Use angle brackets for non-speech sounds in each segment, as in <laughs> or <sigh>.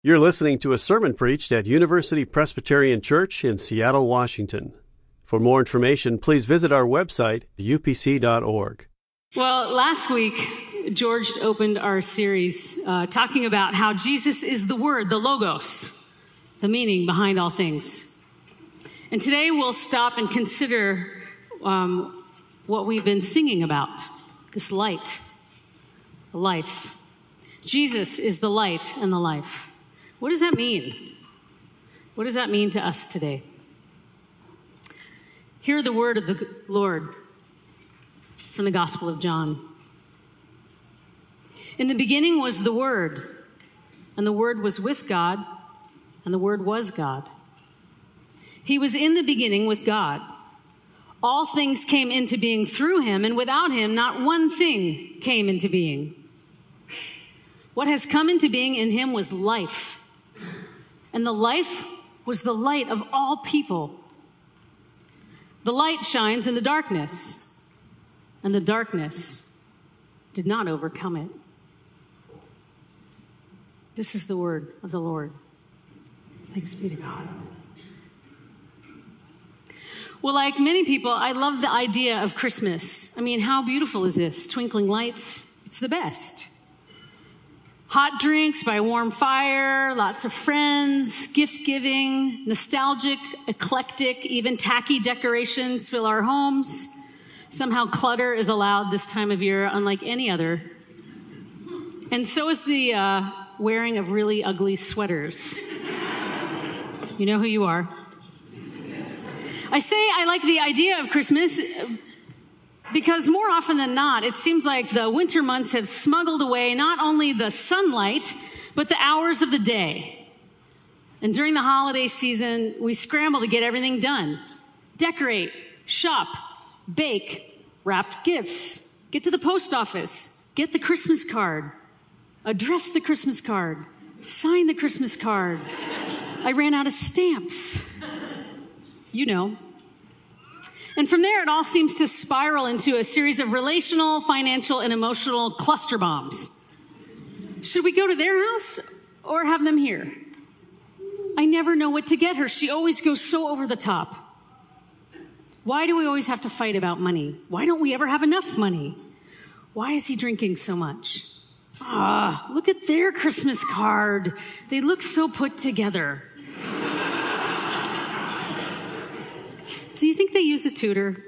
You're listening to a sermon preached at University Presbyterian Church in Seattle, Washington. For more information, please visit our website, upc.org. Well, last week, George opened our series uh, talking about how Jesus is the Word, the Logos, the meaning behind all things. And today we'll stop and consider um, what we've been singing about this light, life. Jesus is the light and the life. What does that mean? What does that mean to us today? Hear the word of the Lord from the Gospel of John. In the beginning was the Word, and the Word was with God, and the Word was God. He was in the beginning with God. All things came into being through him, and without him, not one thing came into being. What has come into being in him was life and the life was the light of all people. The light shines in the darkness, and the darkness did not overcome it. This is the word of the Lord. Thanks be to God. Well, like many people, I love the idea of Christmas. I mean, how beautiful is this? Twinkling lights, it's the best. Hot drinks by warm fire, lots of friends, gift giving, nostalgic, eclectic, even tacky decorations fill our homes. Somehow clutter is allowed this time of year, unlike any other. And so is the uh, wearing of really ugly sweaters. You know who you are. I say I like the idea of Christmas because more often than not, it seems like the winter months have smuggled away not only the sunlight, but the hours of the day. And during the holiday season, we scramble to get everything done. Decorate, shop, bake, wrap gifts, get to the post office, get the Christmas card, address the Christmas card, sign the Christmas card. I ran out of stamps. You know. And from there, it all seems to spiral into a series of relational, financial, and emotional cluster bombs. Should we go to their house or have them here? I never know what to get her. She always goes so over the top. Why do we always have to fight about money? Why don't we ever have enough money? Why is he drinking so much? Ah, look at their Christmas card. They look so put together. Do you think they use a tutor?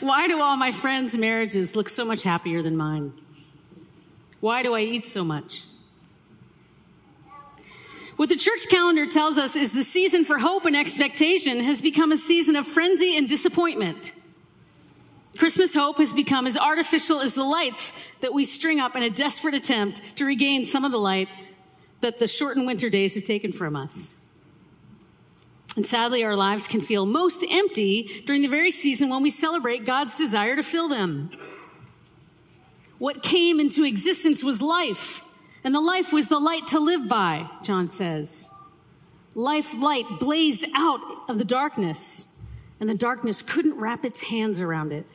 Why do all my friends' marriages look so much happier than mine? Why do I eat so much? What the church calendar tells us is the season for hope and expectation has become a season of frenzy and disappointment. Christmas hope has become as artificial as the lights that we string up in a desperate attempt to regain some of the light that the shortened winter days have taken from us. And sadly, our lives can feel most empty during the very season when we celebrate God's desire to fill them. What came into existence was life, and the life was the light to live by, John says. Life light blazed out of the darkness, and the darkness couldn't wrap its hands around it.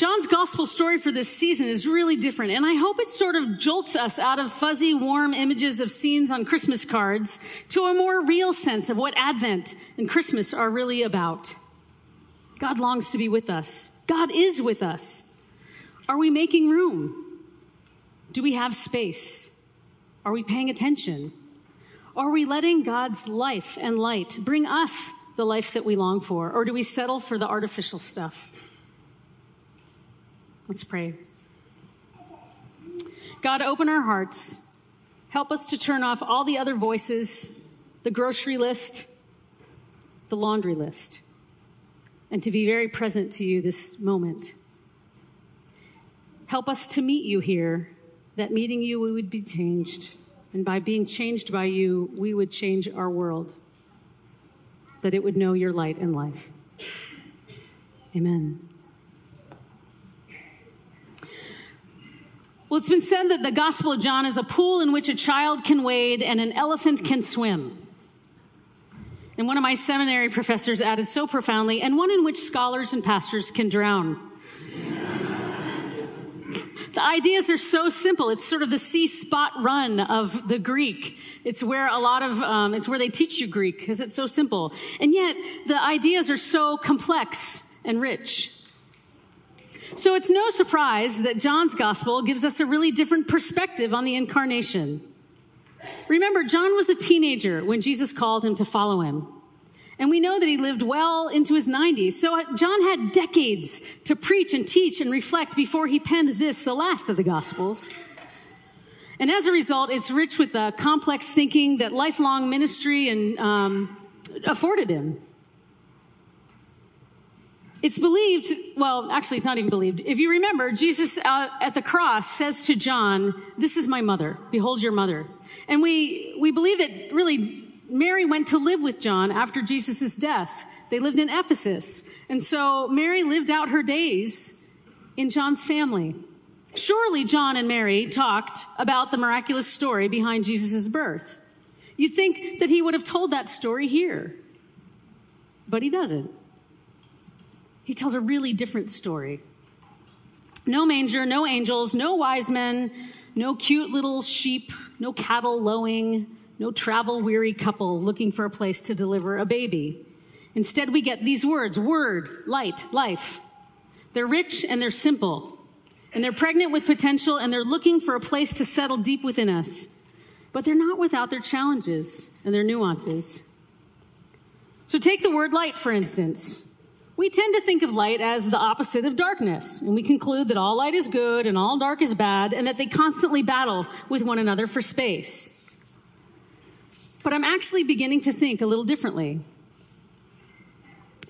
John's gospel story for this season is really different, and I hope it sort of jolts us out of fuzzy, warm images of scenes on Christmas cards to a more real sense of what Advent and Christmas are really about. God longs to be with us. God is with us. Are we making room? Do we have space? Are we paying attention? Are we letting God's life and light bring us the life that we long for, or do we settle for the artificial stuff? Let's pray. God, open our hearts. Help us to turn off all the other voices, the grocery list, the laundry list, and to be very present to you this moment. Help us to meet you here, that meeting you, we would be changed. And by being changed by you, we would change our world, that it would know your light and life. Amen. Well, it's been said that the Gospel of John is a pool in which a child can wade and an elephant can swim. And one of my seminary professors added so profoundly, and one in which scholars and pastors can drown. <laughs> The ideas are so simple. It's sort of the See Spot Run of the Greek. It's where a lot of, um, it's where they teach you Greek because it's so simple. And yet the ideas are so complex and rich. So it's no surprise that John's gospel gives us a really different perspective on the incarnation. Remember, John was a teenager when Jesus called him to follow him. And we know that he lived well into his 90s. So uh, John had decades to preach and teach and reflect before he penned this, the last of the Gospels. And as a result, it's rich with the complex thinking that lifelong ministry and um, afforded him. It's believed, well, actually, it's not even believed. If you remember, Jesus uh, at the cross says to John, This is my mother. Behold your mother. And we, we believe that really Mary went to live with John after Jesus' death. They lived in Ephesus. And so Mary lived out her days in John's family. Surely John and Mary talked about the miraculous story behind Jesus' birth. You'd think that he would have told that story here, but he doesn't. He tells a really different story. No manger, no angels, no wise men, no cute little sheep, no cattle lowing, no travel weary couple looking for a place to deliver a baby. Instead, we get these words word, light, life. They're rich and they're simple. And they're pregnant with potential and they're looking for a place to settle deep within us. But they're not without their challenges and their nuances. So take the word light, for instance. We tend to think of light as the opposite of darkness, and we conclude that all light is good and all dark is bad, and that they constantly battle with one another for space. But I'm actually beginning to think a little differently.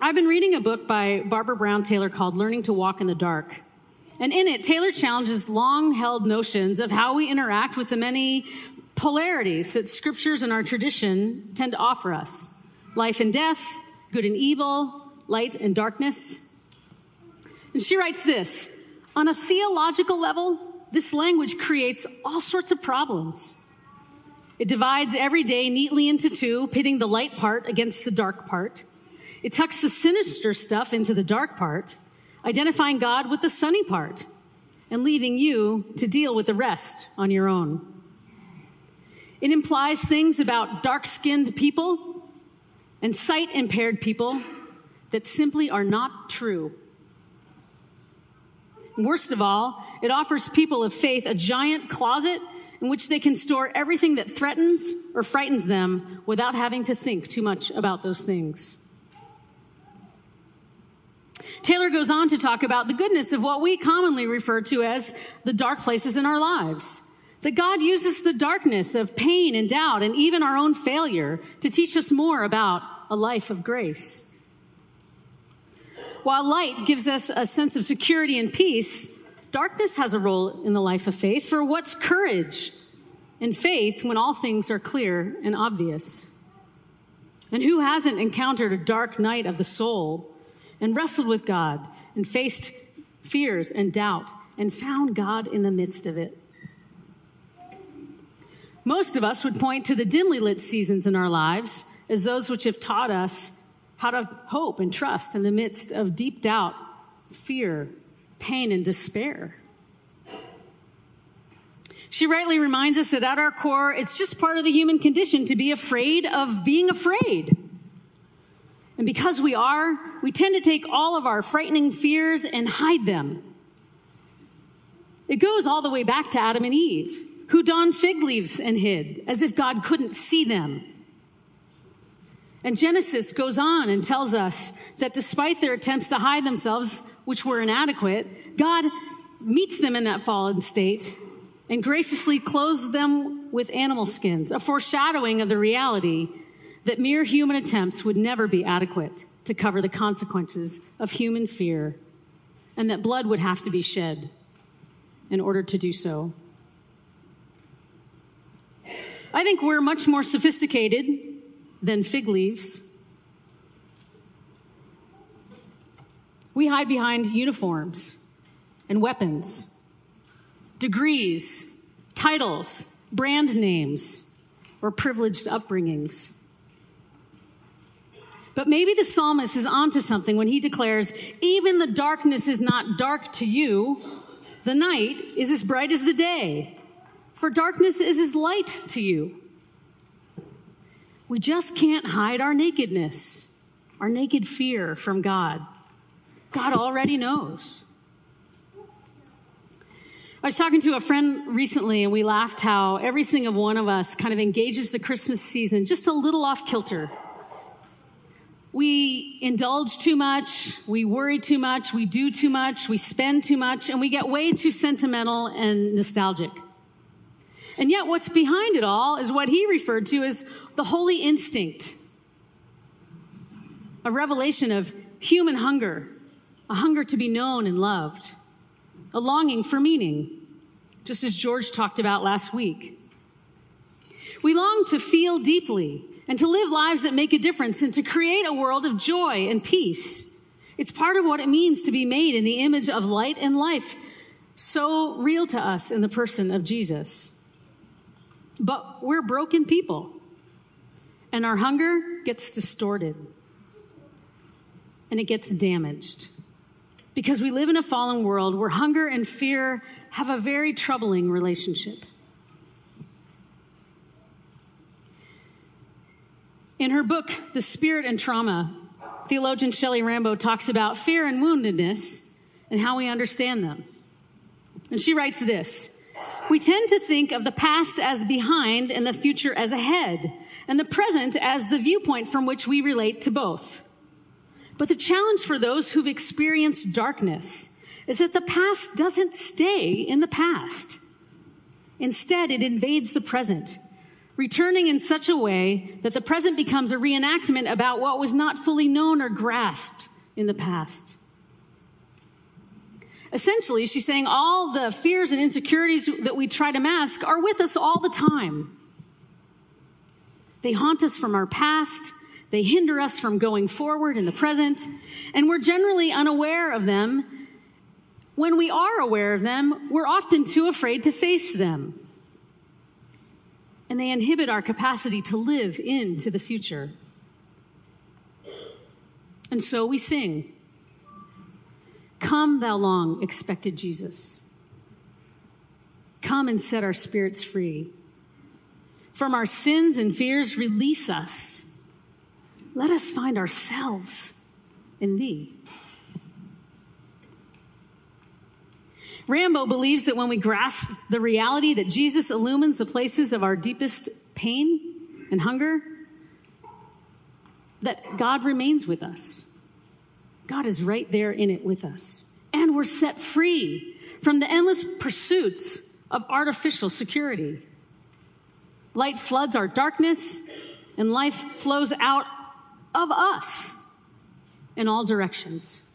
I've been reading a book by Barbara Brown Taylor called Learning to Walk in the Dark. And in it, Taylor challenges long held notions of how we interact with the many polarities that scriptures and our tradition tend to offer us life and death, good and evil, light and darkness. And she writes this On a theological level, this language creates all sorts of problems. It divides every day neatly into two, pitting the light part against the dark part. It tucks the sinister stuff into the dark part, identifying God with the sunny part, and leaving you to deal with the rest on your own. It implies things about dark skinned people and sight impaired people that simply are not true. Worst of all, it offers people of faith a giant closet in which they can store everything that threatens or frightens them without having to think too much about those things. Taylor goes on to talk about the goodness of what we commonly refer to as the dark places in our lives. That God uses the darkness of pain and doubt and even our own failure to teach us more about a life of grace. While light gives us a sense of security and peace, Darkness has a role in the life of faith, for what's courage and faith when all things are clear and obvious? And who hasn't encountered a dark night of the soul and wrestled with God and faced fears and doubt and found God in the midst of it? Most of us would point to the dimly lit seasons in our lives as those which have taught us how to hope and trust in the midst of deep doubt, fear, pain and despair. She rightly reminds us that at our core, it's just part of the human condition to be afraid of being afraid. And because we are, we tend to take all of our frightening fears and hide them. It goes all the way back to Adam and Eve, who donned fig leaves and hid, as if God couldn't see them. And Genesis goes on and tells us that despite their attempts to hide themselves, which were inadequate, God meets them in that fallen state and graciously clothes them with animal skins, a foreshadowing of the reality that mere human attempts would never be adequate to cover the consequences of human fear, and that blood would have to be shed in order to do so. I think we're much more sophisticated than fig leaves. We hide behind uniforms and weapons, degrees, titles, brand names, or privileged upbringings. But maybe the psalmist is onto something when he declares, even the darkness is not dark to you, The night is as bright as the day, for darkness is as light to you. We just can't hide our nakedness, our naked fear from God. God already knows. I was talking to a friend recently and we laughed how every single one of us kind of engages the Christmas season just a little off kilter. We indulge too much, we worry too much, we do too much, we spend too much, and we get way too sentimental and nostalgic. And yet what's behind it all is what he referred to as the holy instinct. A revelation of human hunger, a hunger to be known and loved a longing for meaning, just as George talked about last week. We long to feel deeply and to live lives that make a difference and to create a world of joy and peace. It's part of what it means to be made in the image of light and life, so real to us in the person of Jesus. But we're broken people, and our hunger gets distorted and it gets damaged because we live in a fallen world where hunger and fear have a very troubling relationship. In her book, The Spirit and Trauma, theologian Shelly Rambo talks about fear and woundedness and how we understand them. And she writes this We tend to think of the past as behind and the future as ahead, and the present as the viewpoint from which we relate to both. But the challenge for those who've experienced darkness is that the past doesn't stay in the past. Instead, it invades the present, returning in such a way that the present becomes a reenactment about what was not fully known or grasped in the past. Essentially, she's saying all the fears and insecurities that we try to mask are with us all the time. They haunt us from our past they hinder us from going forward in the present, and we're generally unaware of them. When we are aware of them, we're often too afraid to face them. And they inhibit our capacity to live into the future. And so we sing, Come, thou long expected Jesus. Come and set our spirits free. From our sins and fears, release us let us find ourselves in thee. Rambo believes that when we grasp the reality that Jesus illumines the places of our deepest pain and hunger, that God remains with us. God is right there in it with us. And we're set free from the endless pursuits of artificial security. Light floods our darkness, and life flows out of us in all directions.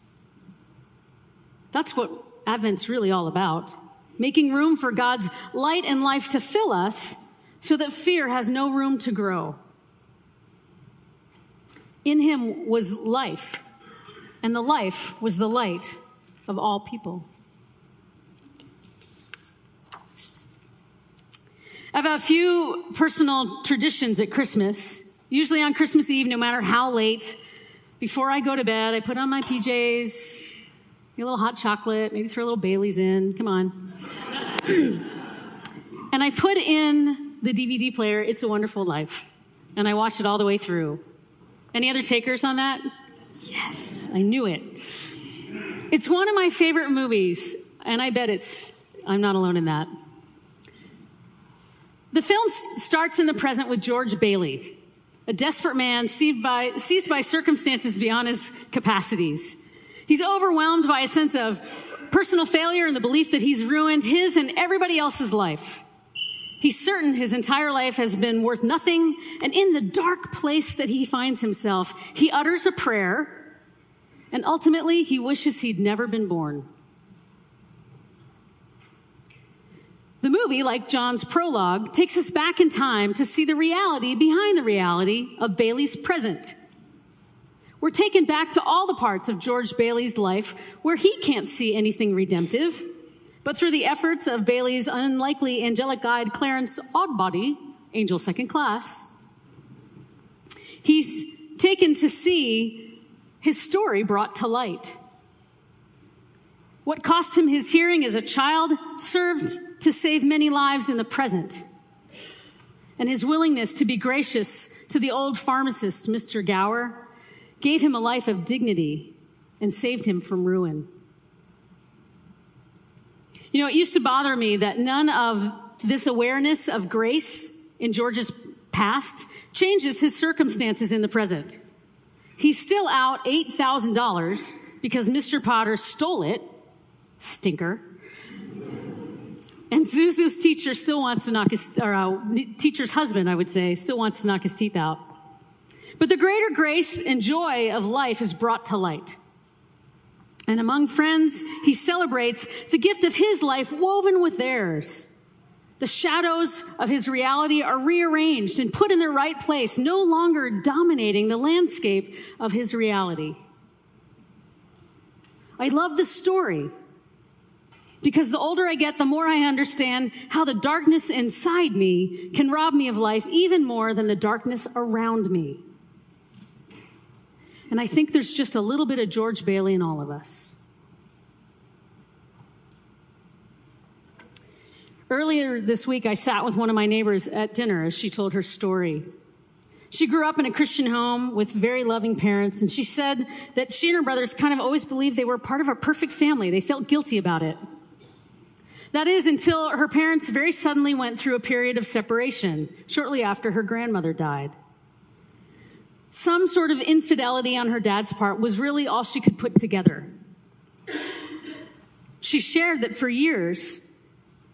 That's what Advent's really all about. Making room for God's light and life to fill us so that fear has no room to grow. In him was life, and the life was the light of all people. I have a few personal traditions at Christmas Usually on Christmas Eve, no matter how late, before I go to bed, I put on my PJs, a little hot chocolate, maybe throw a little Bailey's in. Come on. <clears throat> and I put in the DVD player, It's a Wonderful Life. And I watch it all the way through. Any other takers on that? Yes, I knew it. It's one of my favorite movies, and I bet it's, I'm not alone in that. The film starts in the present with George Bailey, a desperate man seized by, seized by circumstances beyond his capacities. He's overwhelmed by a sense of personal failure and the belief that he's ruined his and everybody else's life. He's certain his entire life has been worth nothing, and in the dark place that he finds himself, he utters a prayer, and ultimately he wishes he'd never been born. The movie, like John's prologue, takes us back in time to see the reality behind the reality of Bailey's present. We're taken back to all the parts of George Bailey's life where he can't see anything redemptive, but through the efforts of Bailey's unlikely angelic guide, Clarence Oddbody, angel second class, he's taken to see his story brought to light. What cost him his hearing as a child served to save many lives in the present. And his willingness to be gracious to the old pharmacist, Mr. Gower, gave him a life of dignity and saved him from ruin. You know, it used to bother me that none of this awareness of grace in George's past changes his circumstances in the present. He's still out $8,000 because Mr. Potter stole it. Stinker. And Zuzu's teacher still wants to knock his, or uh, teacher's husband, I would say, still wants to knock his teeth out. But the greater grace and joy of life is brought to light. And among friends, he celebrates the gift of his life woven with theirs. The shadows of his reality are rearranged and put in their right place, no longer dominating the landscape of his reality. I love this story because the older I get, the more I understand how the darkness inside me can rob me of life even more than the darkness around me. And I think there's just a little bit of George Bailey in all of us. Earlier this week, I sat with one of my neighbors at dinner as she told her story. She grew up in a Christian home with very loving parents, and she said that she and her brothers kind of always believed they were part of a perfect family. They felt guilty about it. That is until her parents very suddenly went through a period of separation shortly after her grandmother died. Some sort of infidelity on her dad's part was really all she could put together. She shared that for years,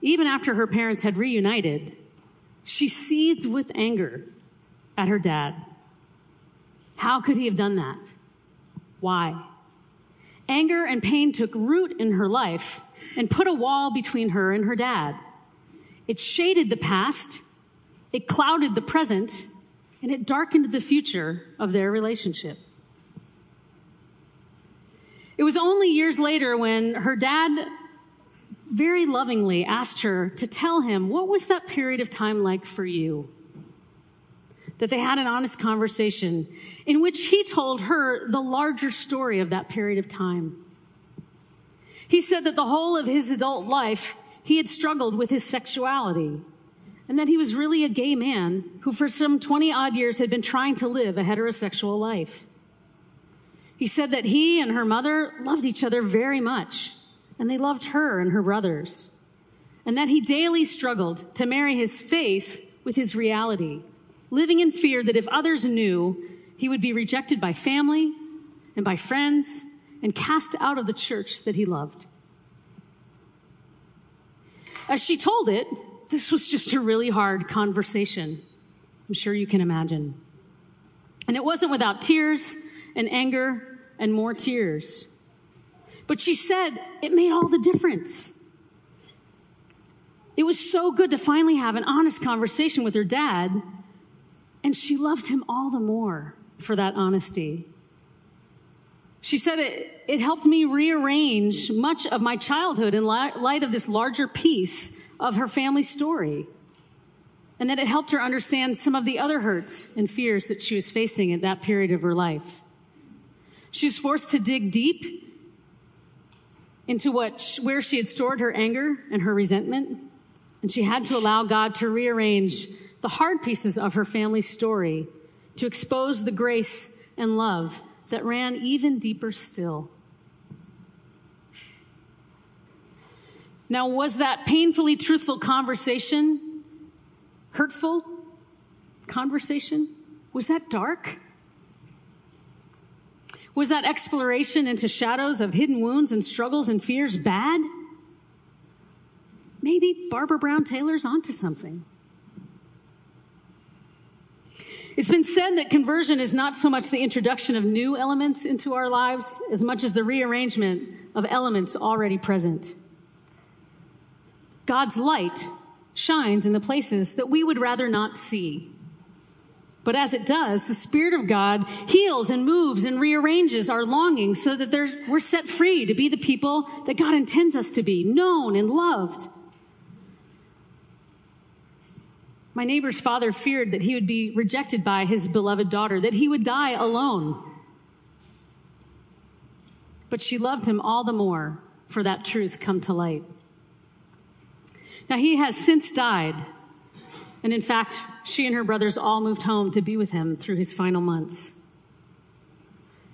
even after her parents had reunited, she seethed with anger at her dad. How could he have done that? Why? Anger and pain took root in her life and put a wall between her and her dad. It shaded the past, it clouded the present, and it darkened the future of their relationship. It was only years later when her dad very lovingly asked her to tell him what was that period of time like for you? That they had an honest conversation in which he told her the larger story of that period of time. He said that the whole of his adult life, he had struggled with his sexuality and that he was really a gay man who for some 20 odd years had been trying to live a heterosexual life. He said that he and her mother loved each other very much and they loved her and her brothers and that he daily struggled to marry his faith with his reality, living in fear that if others knew, he would be rejected by family and by friends and cast out of the church that he loved. As she told it, this was just a really hard conversation. I'm sure you can imagine. And it wasn't without tears and anger and more tears. But she said it made all the difference. It was so good to finally have an honest conversation with her dad, and she loved him all the more for that honesty. She said it, it helped me rearrange much of my childhood in light of this larger piece of her family story. And that it helped her understand some of the other hurts and fears that she was facing at that period of her life. She was forced to dig deep into what, where she had stored her anger and her resentment. And she had to allow God to rearrange the hard pieces of her family story to expose the grace and love that ran even deeper still. Now, was that painfully truthful conversation hurtful conversation? Was that dark? Was that exploration into shadows of hidden wounds and struggles and fears bad? Maybe Barbara Brown Taylor's onto something. It's been said that conversion is not so much the introduction of new elements into our lives as much as the rearrangement of elements already present. God's light shines in the places that we would rather not see. But as it does, the Spirit of God heals and moves and rearranges our longings so that we're set free to be the people that God intends us to be, known and loved. My neighbor's father feared that he would be rejected by his beloved daughter, that he would die alone. But she loved him all the more for that truth come to light. Now, he has since died. And in fact, she and her brothers all moved home to be with him through his final months.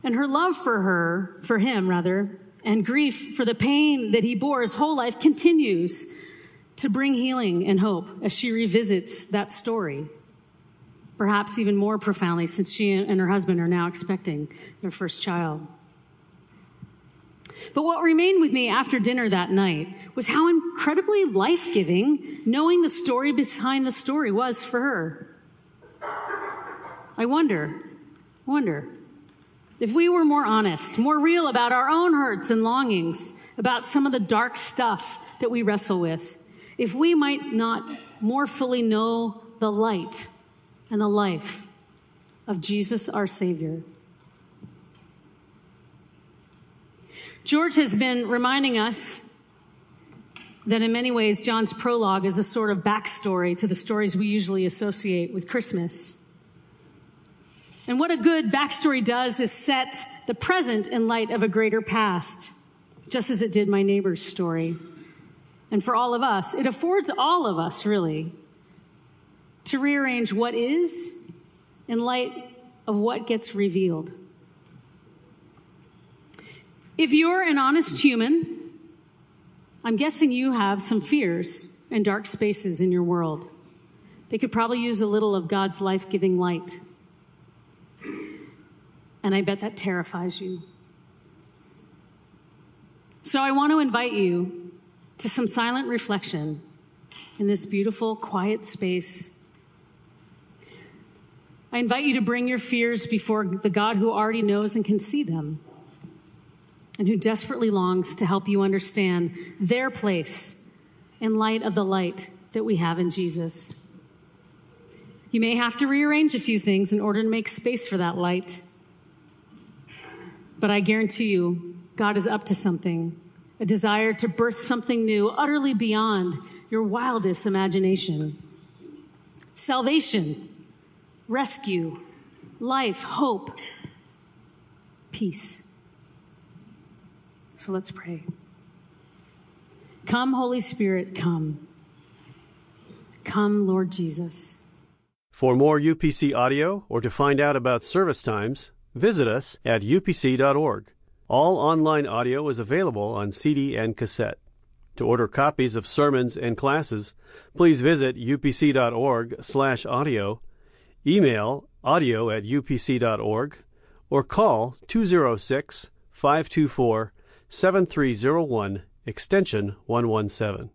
And her love for her, for him rather, and grief for the pain that he bore his whole life continues to bring healing and hope as she revisits that story. Perhaps even more profoundly since she and her husband are now expecting their first child. But what remained with me after dinner that night was how incredibly life giving knowing the story behind the story was for her. I wonder, wonder, if we were more honest, more real about our own hurts and longings, about some of the dark stuff that we wrestle with, if we might not more fully know the light and the life of Jesus our Savior. George has been reminding us that in many ways John's prologue is a sort of backstory to the stories we usually associate with Christmas. And what a good backstory does is set the present in light of a greater past, just as it did my neighbor's story. And for all of us, it affords all of us, really, to rearrange what is in light of what gets revealed. If you're an honest human, I'm guessing you have some fears and dark spaces in your world. They could probably use a little of God's life giving light. And I bet that terrifies you. So I want to invite you to some silent reflection in this beautiful, quiet space. I invite you to bring your fears before the God who already knows and can see them and who desperately longs to help you understand their place in light of the light that we have in Jesus. You may have to rearrange a few things in order to make space for that light. But I guarantee you, God is up to something, a desire to birth something new, utterly beyond your wildest imagination. Salvation, rescue, life, hope, peace. So let's pray. Come, Holy Spirit, come. Come, Lord Jesus. For more UPC audio or to find out about service times, visit us at upc.org. All online audio is available on CD and cassette. To order copies of sermons and classes, please visit upc.org/audio, email audio at upc.org, or call 206 524 7301, extension 117.